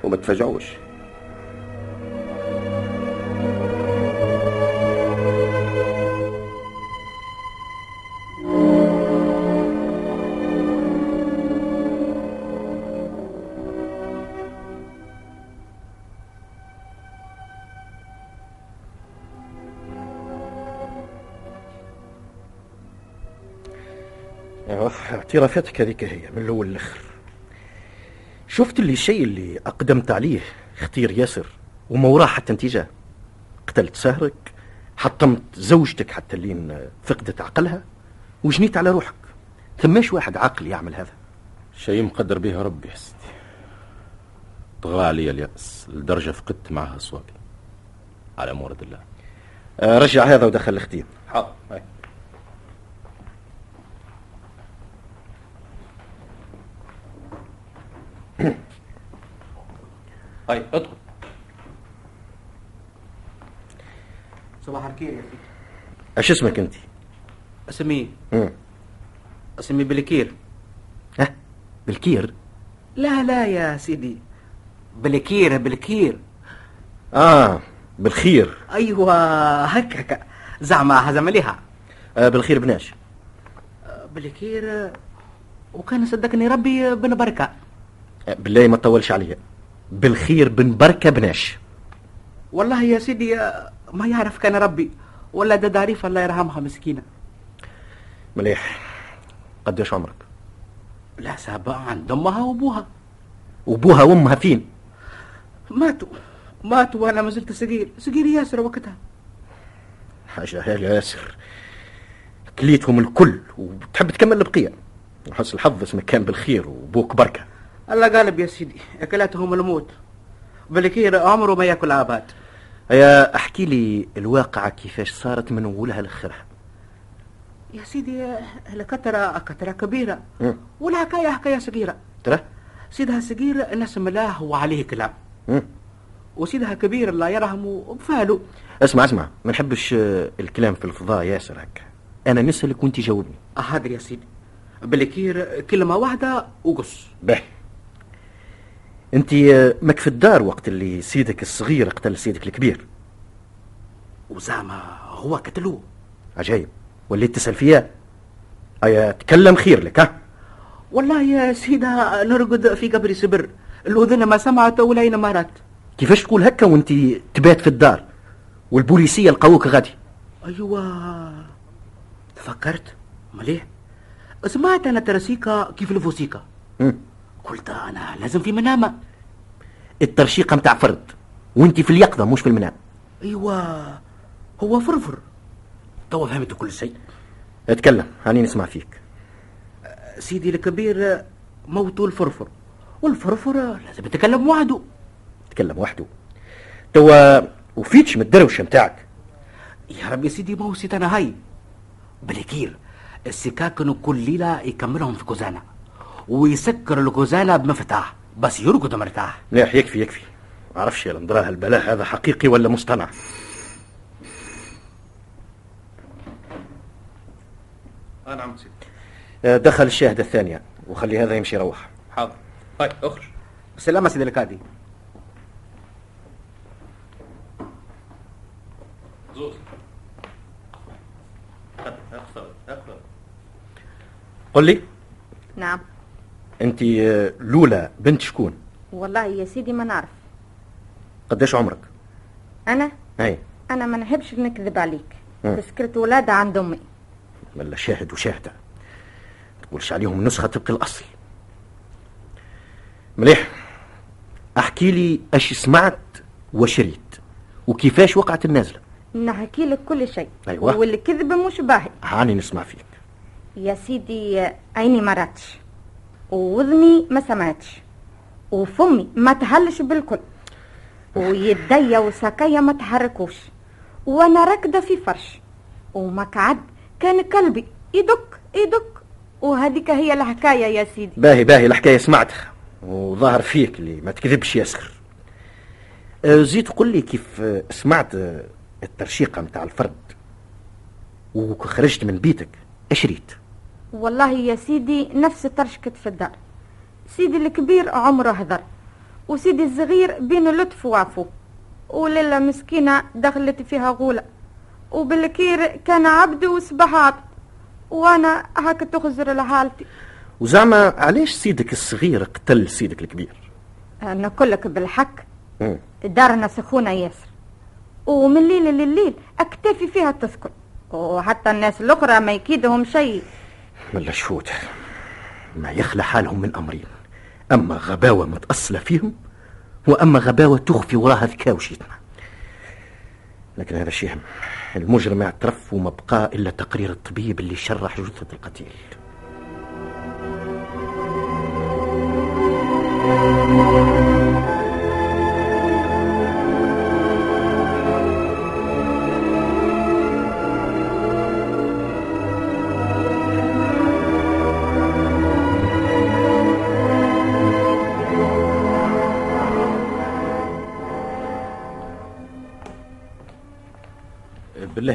وما تفاجعوش.
اعترافاتك هذيك هي من الأول للآخر. شفت اللي الشيء اللي أقدمت عليه اختير ياسر وما وراه حتى نتيجة؟ قتلت سهرك حطمت زوجتك حتى لين فقدت عقلها؟ وجنيت على روحك؟ ثماش واحد عاقل يعمل هذا؟
شيء مقدر به ربي يا سيدي طغى علي اليأس لدرجة فقدت معها أصواتي على مورد الله.
آه، رجع هذا ودخل الاختين.
حاضر هاي. هاي ادخل.
صباح الخير يا سيدي
اش اسمك انت؟
اسمي
مم.
اسمي بلكير.
ها؟ بالكير
لا لا يا سيدي. بلكير بلكير.
آه بالخير
أيوه هكا هكا. زعما هذا مليحة
آه بالخير بناش
بلكير وكان صدقني ربي بن بركة.
آه بالله ما تطولش عليا. بالخير بن بركة بناش
والله يا سيدي ما يعرف كان ربي. ولا ده داريف الله يرحمها مسكينة.
مليح. قديش عمرك؟
لا سابع عند أمها وأبوها.
وأبوها وأمها فين؟
ماتوا. ماتوا وأنا ما زلت صغير. صغير ياسر وقتها.
حاجة يا ياسر. كليتهم الكل وتحب تكمل البقية. وحسن الحظ اسمك كان بالخير وبوك بركة.
الله غالب يا سيدي أكلاتهم الموت. بلكير عمره ما يأكل عباد.
يا أحكي لي الواقعة كيفاش صارت من أولها لآخرها.
يا سيدي الكترة كترة كبيرة. والحكاية حكاية صغيرة.
ترى؟
سيدها صغير نسم الله وعليه كلام. وسيدها كبير الله يرحمه بفاله
اسمع اسمع ما نحبش آه، الكلام في الفضاء ياسر هكا. أنا نسألك وأنت جاوبني.
حاضر يا سيدي. بالكير كلمة واحدة وقص.
باهي انت آه، ماك في الدار وقت اللي سيدك الصغير قتل سيدك الكبير.
وزعما هو قتلوه؟
عجايب وليت تسأل فيها ايا تكلم خير لك ها؟
والله يا سيدها نرقد في قبر سبر. الأذن ما سمعت ولين ما رأت.
كيفاش تقول هكا وانت تبات في الدار؟ والبوليسية لقوك غادي
أيوة. تفكرت؟ مليح. سمعت أنا ترسيكا كيف الفوسيكا. قلت أنا لازم في منامة.
الترشيقة متاع فرد وأنت في اليقظة مش في المنام.
أيوة هو فرفر. توا فهمت كل شيء.
أتكلم هاني نسمع فيك.
سيدي الكبير موتوا الفرفر. والفرفر؟ لازم يتكلم وحده.
تكلم وحده. توا وفيتش من الدروشة متاعك.
يا ربي سيدي ما هو سيد أنا هاي. بلكير السكاكن كل ليلة يكملهم في كوزانة ويسكر الكوزانة بمفتاح. بس يرقد مرتاح.
لا يكفي يكفي. ما أعرفش يا لندراه البلاء هذا حقيقي ولا مصطنع؟
آه نعم سيدي
دخل الشاهد الثانية وخلي هذا يمشي يروح.
حاضر. هاي أخرج.
سلامة سيدي الكادي
زوز. اخفض اخفض
قل لي؟
نعم.
أنت آه، لولا بنت شكون؟
والله يا سيدي ما نعرف.
قداش عمرك؟
أنا؟
أي.
أنا ما نحبش نكذب عليك. تذكرت ولادة عند أمي.
ولا شاهد وشاهدة تقولش عليهم نسخة طبق الأصل. مليح. أحكي لي اش سمعت وشريت وكيفاش وقعت النازلة.
نحكي لك كل شيء.
أيوة.
والكذب مش باهي.
هاني نسمع فيك.
يا سيدي عيني ما راتش. ووذني ما سمعتش. وفمي ما تهلش بالكل. ويديا وساقيا ما تحركوش. وأنا راكدة في فرش. ومقعد كان كلبي يدك يدك. وهذيك هي الحكاية يا سيدي.
باهي باهي الحكاية سمعتها. وظهر فيك اللي ما تكذبش ياسر آه، زيد قل لي كيف آه، سمعت آه، الترشيقة متاع الفرد. وخرجت من بيتك اش ريت؟
والله يا سيدي نفس ترشكت في الدار. سيدي الكبير عمره هذر وسيدي الصغير بين لطف وعفو وليلة مسكينة دخلت فيها غولة وبالكير كان عبد وصبح عبد وأنا هكا تخزر لحالتي.
وزعما علاش سيدك الصغير قتل سيدك الكبير؟
نقول لك بالحق. دارنا سخونة ياسر ومن ليل لليل اكتفي فيها تسكن وحتى الناس الأخرى ما يكيدهم شيء.
ولا شهود ما يخلى حالهم من أمرين. أما غباوة متأصلة فيهم وأما غباوة تخفي وراها ذكاء وشيطنة لكن هذا شيء هم المجرم اعترف وما بقى إلا تقرير الطبيب اللي شرح جثة القتيل.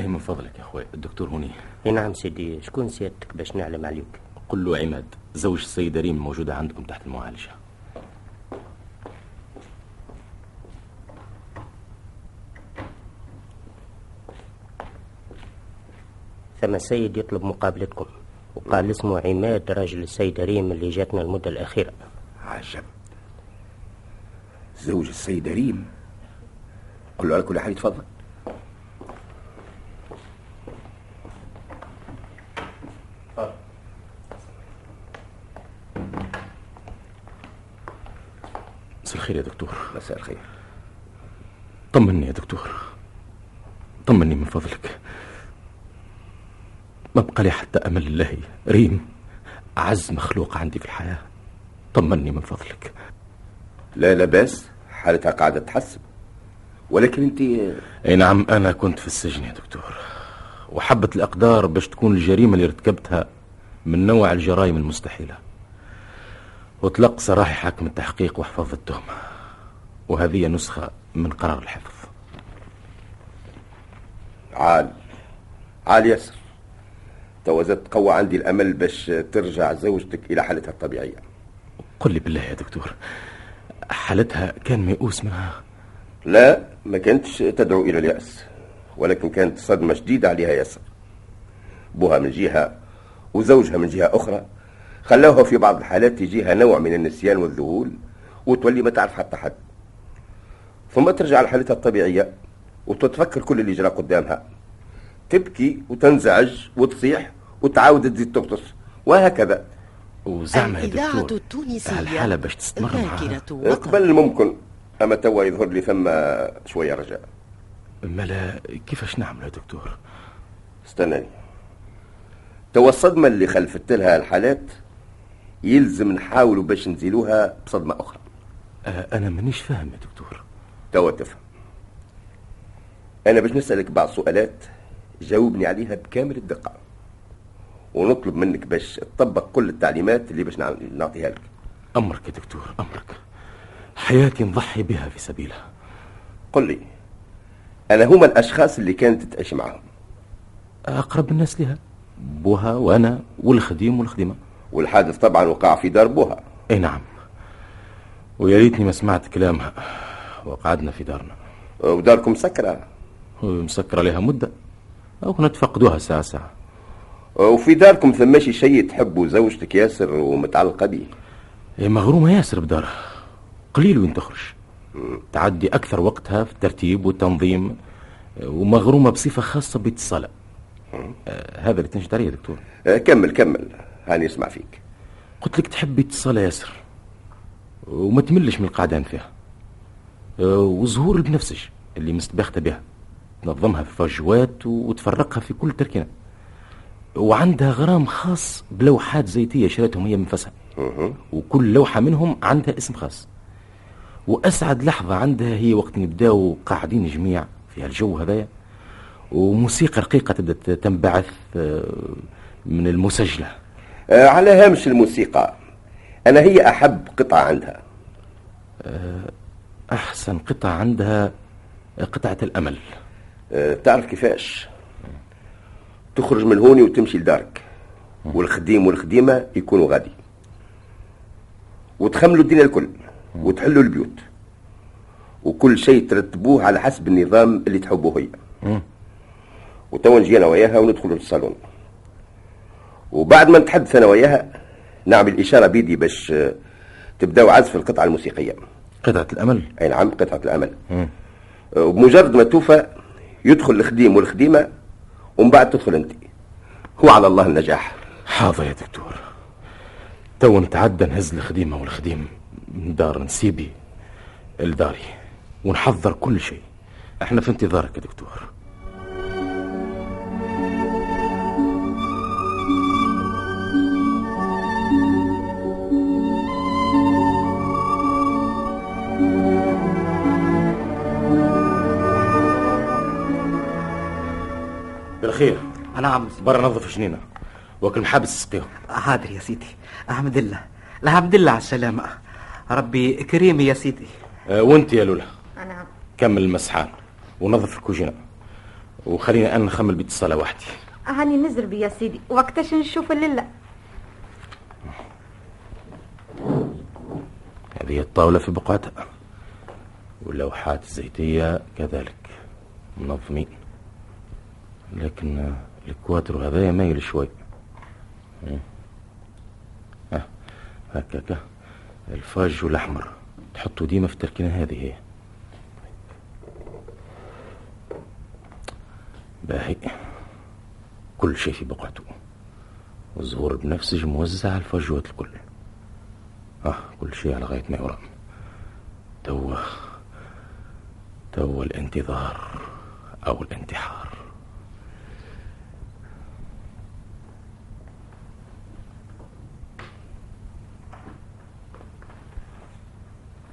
بالله من فضلك يا أخوي. الدكتور هوني.
إي نعم سيدي. شكون سيادتك باش نعلم عليك؟
قل له عماد زوج السيدة ريم موجودة عندكم تحت المعالجة.
ثم سيد يطلب مقابلتكم. وقال اسمه عماد راجل السيدة ريم اللي جاتنا المدة الأخيرة.
عجب. زوج السيدة ريم. قل له على كل حال يتفضل.
الخير يا دكتور.
مساء الخير.
طمني يا دكتور. طمني من فضلك. ما بقى لي حتى أمل الله ريم. أعز مخلوق عندي في الحياة. طمني من فضلك.
لا لا بأس حالتها قاعدة تحسن ولكن انت
أي نعم أنا كنت في السجن يا دكتور. وحبت الأقدار باش تكون الجريمة اللي ارتكبتها من نوع الجرائم المستحيلة. وطلق سراحي حاكم التحقيق وحفظ التهمة. وهذه نسخة من قرار الحفظ.
عال. عال ياسر توا زاد قوى عندي الأمل باش ترجع زوجتك إلى حالتها الطبيعية.
قل لي بالله يا دكتور حالتها كان ميؤوس منها؟
لا ما كانتش تدعو إلى اليأس ولكن كانت صدمة شديدة عليها ياسر. بوها من جهة وزوجها من جهة أخرى خلاوها في بعض الحالات يجيها نوع من النسيان والذهول وتولي ما تعرف حتى حد. ثم ترجع لحالتها الطبيعية وتتفكر كل اللي جرى قدامها. تبكي وتنزعج وتصيح وتعاود تزيد تغطس وهكذا.
وزعما يا دكتور
التونسية
الحالة باش تستمر معها.
قبل ممكن أما توا يظهر لي ثم شوية رجاء.
ملا كيفاش نعمل يا دكتور؟
استناني. توا الصدمه اللي خلفت لها الحالات يلزم نحاولوا باش نزيلوها بصدمة أخرى.
آه أنا مانيش فاهم يا دكتور.
توا تفهم. أنا باش نسألك بعض سؤالات جاوبني عليها بكامل الدقة. ونطلب منك باش تطبق كل التعليمات اللي باش نع- نعطيها لك.
أمرك يا دكتور أمرك. حياتي نضحي بها في سبيلها.
قل لي أنا هما الأشخاص اللي كانت تعيش معهم؟
أقرب الناس لها بوها وأنا والخديم والخديمة.
والحادث طبعا وقع في دار بوها
إي نعم. ويا ريتني ما سمعت كلامها. وقعدنا في دارنا.
وداركم مسكرة.
مسكر عليها مدة. أو نتفقدوها ساعة ساعة.
وفي داركم ثماشي شيء تحبوا زوجتك ياسر ومتعلقة به.
هي مغرومة ياسر بدارها. قليل وين تخرج. تعدي أكثر وقتها في الترتيب والتنظيم ومغرومة بصفة خاصة باتصالها آه، هذا اللي تنشد عليه يا دكتور.
آه، كمل كمل. هاني اسمع فيك.
قلت لك تحب اتصال ياسر. وما تملش من القعدان فيها آه، وظهور البنفسج اللي مستباخته بها. تنظمها في فجوات وتفرقها في كل تركينة. وعندها غرام خاص بلوحات زيتية شريتهم هي من فسها. وكل لوحة منهم عندها اسم خاص. وأسعد لحظة عندها هي وقت نبداو قاعدين جميع في هالجو هذايا. وموسيقى رقيقة تبدأ تنبعث آه، من المسجلة.
آه، على هامش الموسيقى. أنا هي أحب قطعة عندها.
آه، أحسن قطعة عندها قطعة الأمل.
آه، تعرف كيفاش؟ تخرج من هوني وتمشي لدارك. والخديم والخديمة يكونوا غادي. وتخملوا الدنيا الكل وتحلوا البيوت. وكل شيء ترتبوه على حسب النظام اللي تحبوه هي. وتوا نجي أنا وياها وندخلوا للصالون. وبعد ما نتحدث أنا وياها نعمل إشارة بيدي باش آه، تبداو عزف القطعة الموسيقية.
قطعة الأمل؟
أي نعم قطعة الأمل. وبمجرد ما توفى يدخل الخديم والخديمة ومن بعد تدخل أنت. هو على الله النجاح.
حاضر يا دكتور. تو نتعدى نهز الخديمة والخديم من دار نسيبي لداري ونحضر كل شيء. إحنا في انتظارك يا دكتور. بالخير.
نعم
برا نظف شنينة. وكل محابس سقيهم.
حاضر يا سيدي. الحمد لله. الحمد لله على السلامة. ربي كريم يا سيدي.
أه وانت يا لولا.
نعم
كمل المسحان ونظف الكوجينة. وخلينا أنا نخمل باتصالة وحدي.
هاني نزل بي يا سيدي. وقتاش نشوف الليلة؟
هذه الطاولة في بقعتها. واللوحات الزيتية كذلك. منظمين. لكن آه، الكواترو هذا مايل شوي. ها هكاكا ال vase والأحمر. تحطوا ديما في التركينة هذه. هي باهي. كل شيء في بقعته. والزهور بنفسج موزع على الفجوات الكل. آه كل شيء على غاية ما يرام. توا. توا الانتظار أو الانتحار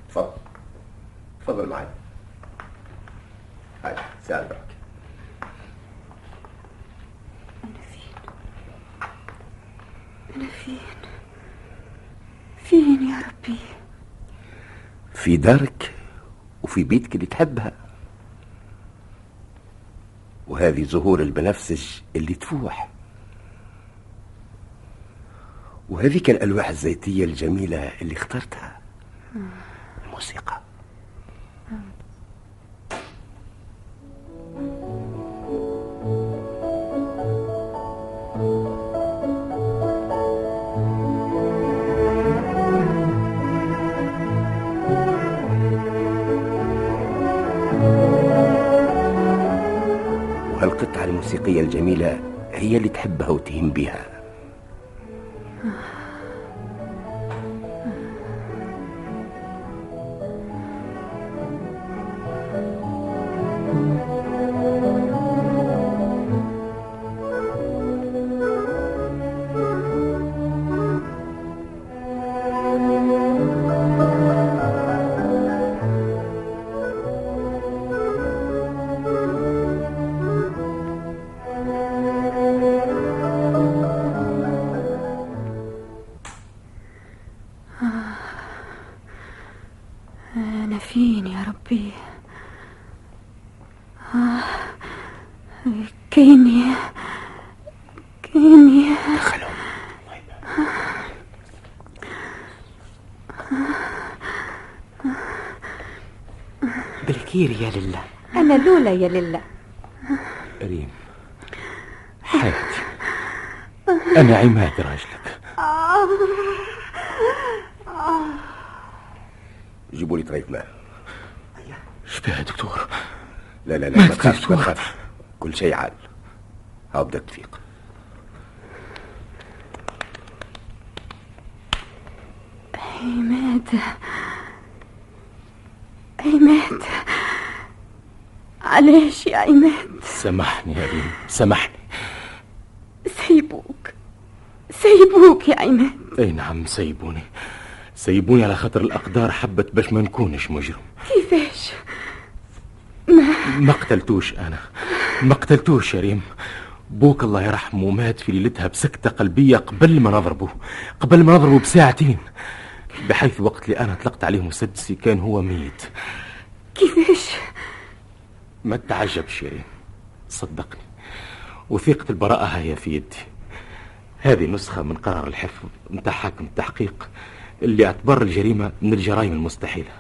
تفضل تفضل معي
فين فين يا ربي
في دارك وفي بيتك اللي تحبها. وهذه زهور البنفسج اللي تفوح. وهذيك الألواح الزيتية الجميلة اللي اخترتها. الموسيقى. الجميلة هي اللي تحبها وتهم بها.
فين يا ربي؟ آه. كيني كيني.
بالكير يا لله.
أنا لولا يا لله.
ريم حياتي أنا عماد راجلك.
جيبوا لي طريف ماء.
شبيه يا دكتور؟
لا لا لا
ما
تخافش ما. تخافش. كل شيء عال. ها بدك تفيق.
عماد عماد علاش يا عماد
سامحني يا ريم سامحني.
سيبوك. سيبوك يا عماد
أي نعم سيبوني. سيبوني على خاطر الأقدار حبت باش ما نكونش مجرم.
كيفاش؟ ما
ما قتلتوش أنا. ما قتلتوش يا ريم بوك الله يرحمه مات في ليلتها بسكتة قلبية قبل ما نضربه. قبل ما نضربه بساعتين. بحيث وقت اللي أنا طلقت عليه مسدسي كان هو ميت.
كيفاش؟
ما تعجبش يا ريم صدقني. وثيقة البراءة هي في يدي. هذه نسخة من قرار الحفظ متاع حاكم التحقيق. اللي اعتبر الجريمة من الجرائم المستحيلة.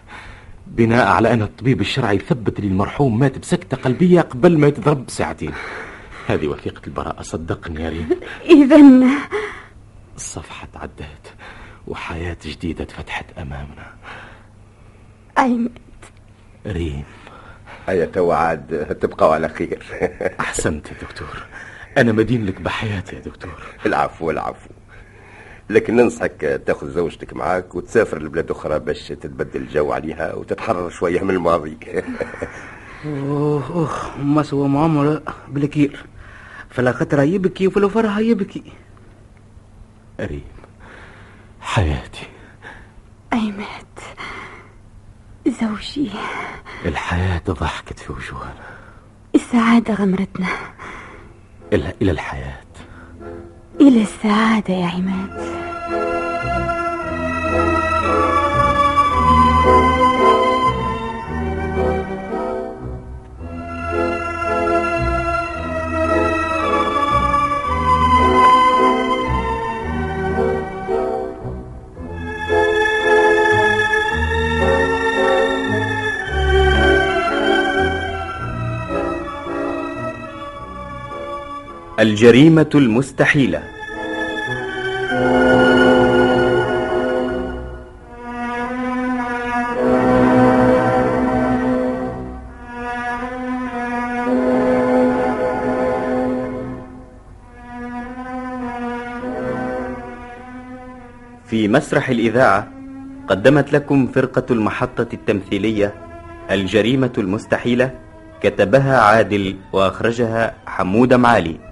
بناء على أن الطبيب الشرعي ثبت لي المرحوم مات بسكتة قلبية قبل ما يتضرب بساعتين. هذه وثيقة البراءة صدقني يا ريم.
إذا
الصفحة تعدات وحياة جديدة اتفتحت أمامنا.
عماد
ريم.
هيا توا عاد تبقوا على خير.
أحسنت يا دكتور. أنا مدين لك بحياتي يا دكتور.
العفو العفو. لكن ننصحك تاخذ زوجتك معاك وتسافر لبلاد أخرى باش تتبدل الجو عليها وتتحرر شوية من الماضي
أوه أوه ما سوى معامرة بالكير. فلا خطر يبكي وفلا فرح يبكي.
ريم حياتي.
عماد زوجي.
الحياة ضحكت في وجوهنا.
السعادة غمرتنا.
إلى إلى الحياة.
إلى السعادة يا عماد.
الجريمة المستحيلة. مسرح الإذاعة قدمت لكم فرقة المحطة التمثيلية الجريمة المستحيلة كتبها عادل وأخرجها حمود معالي.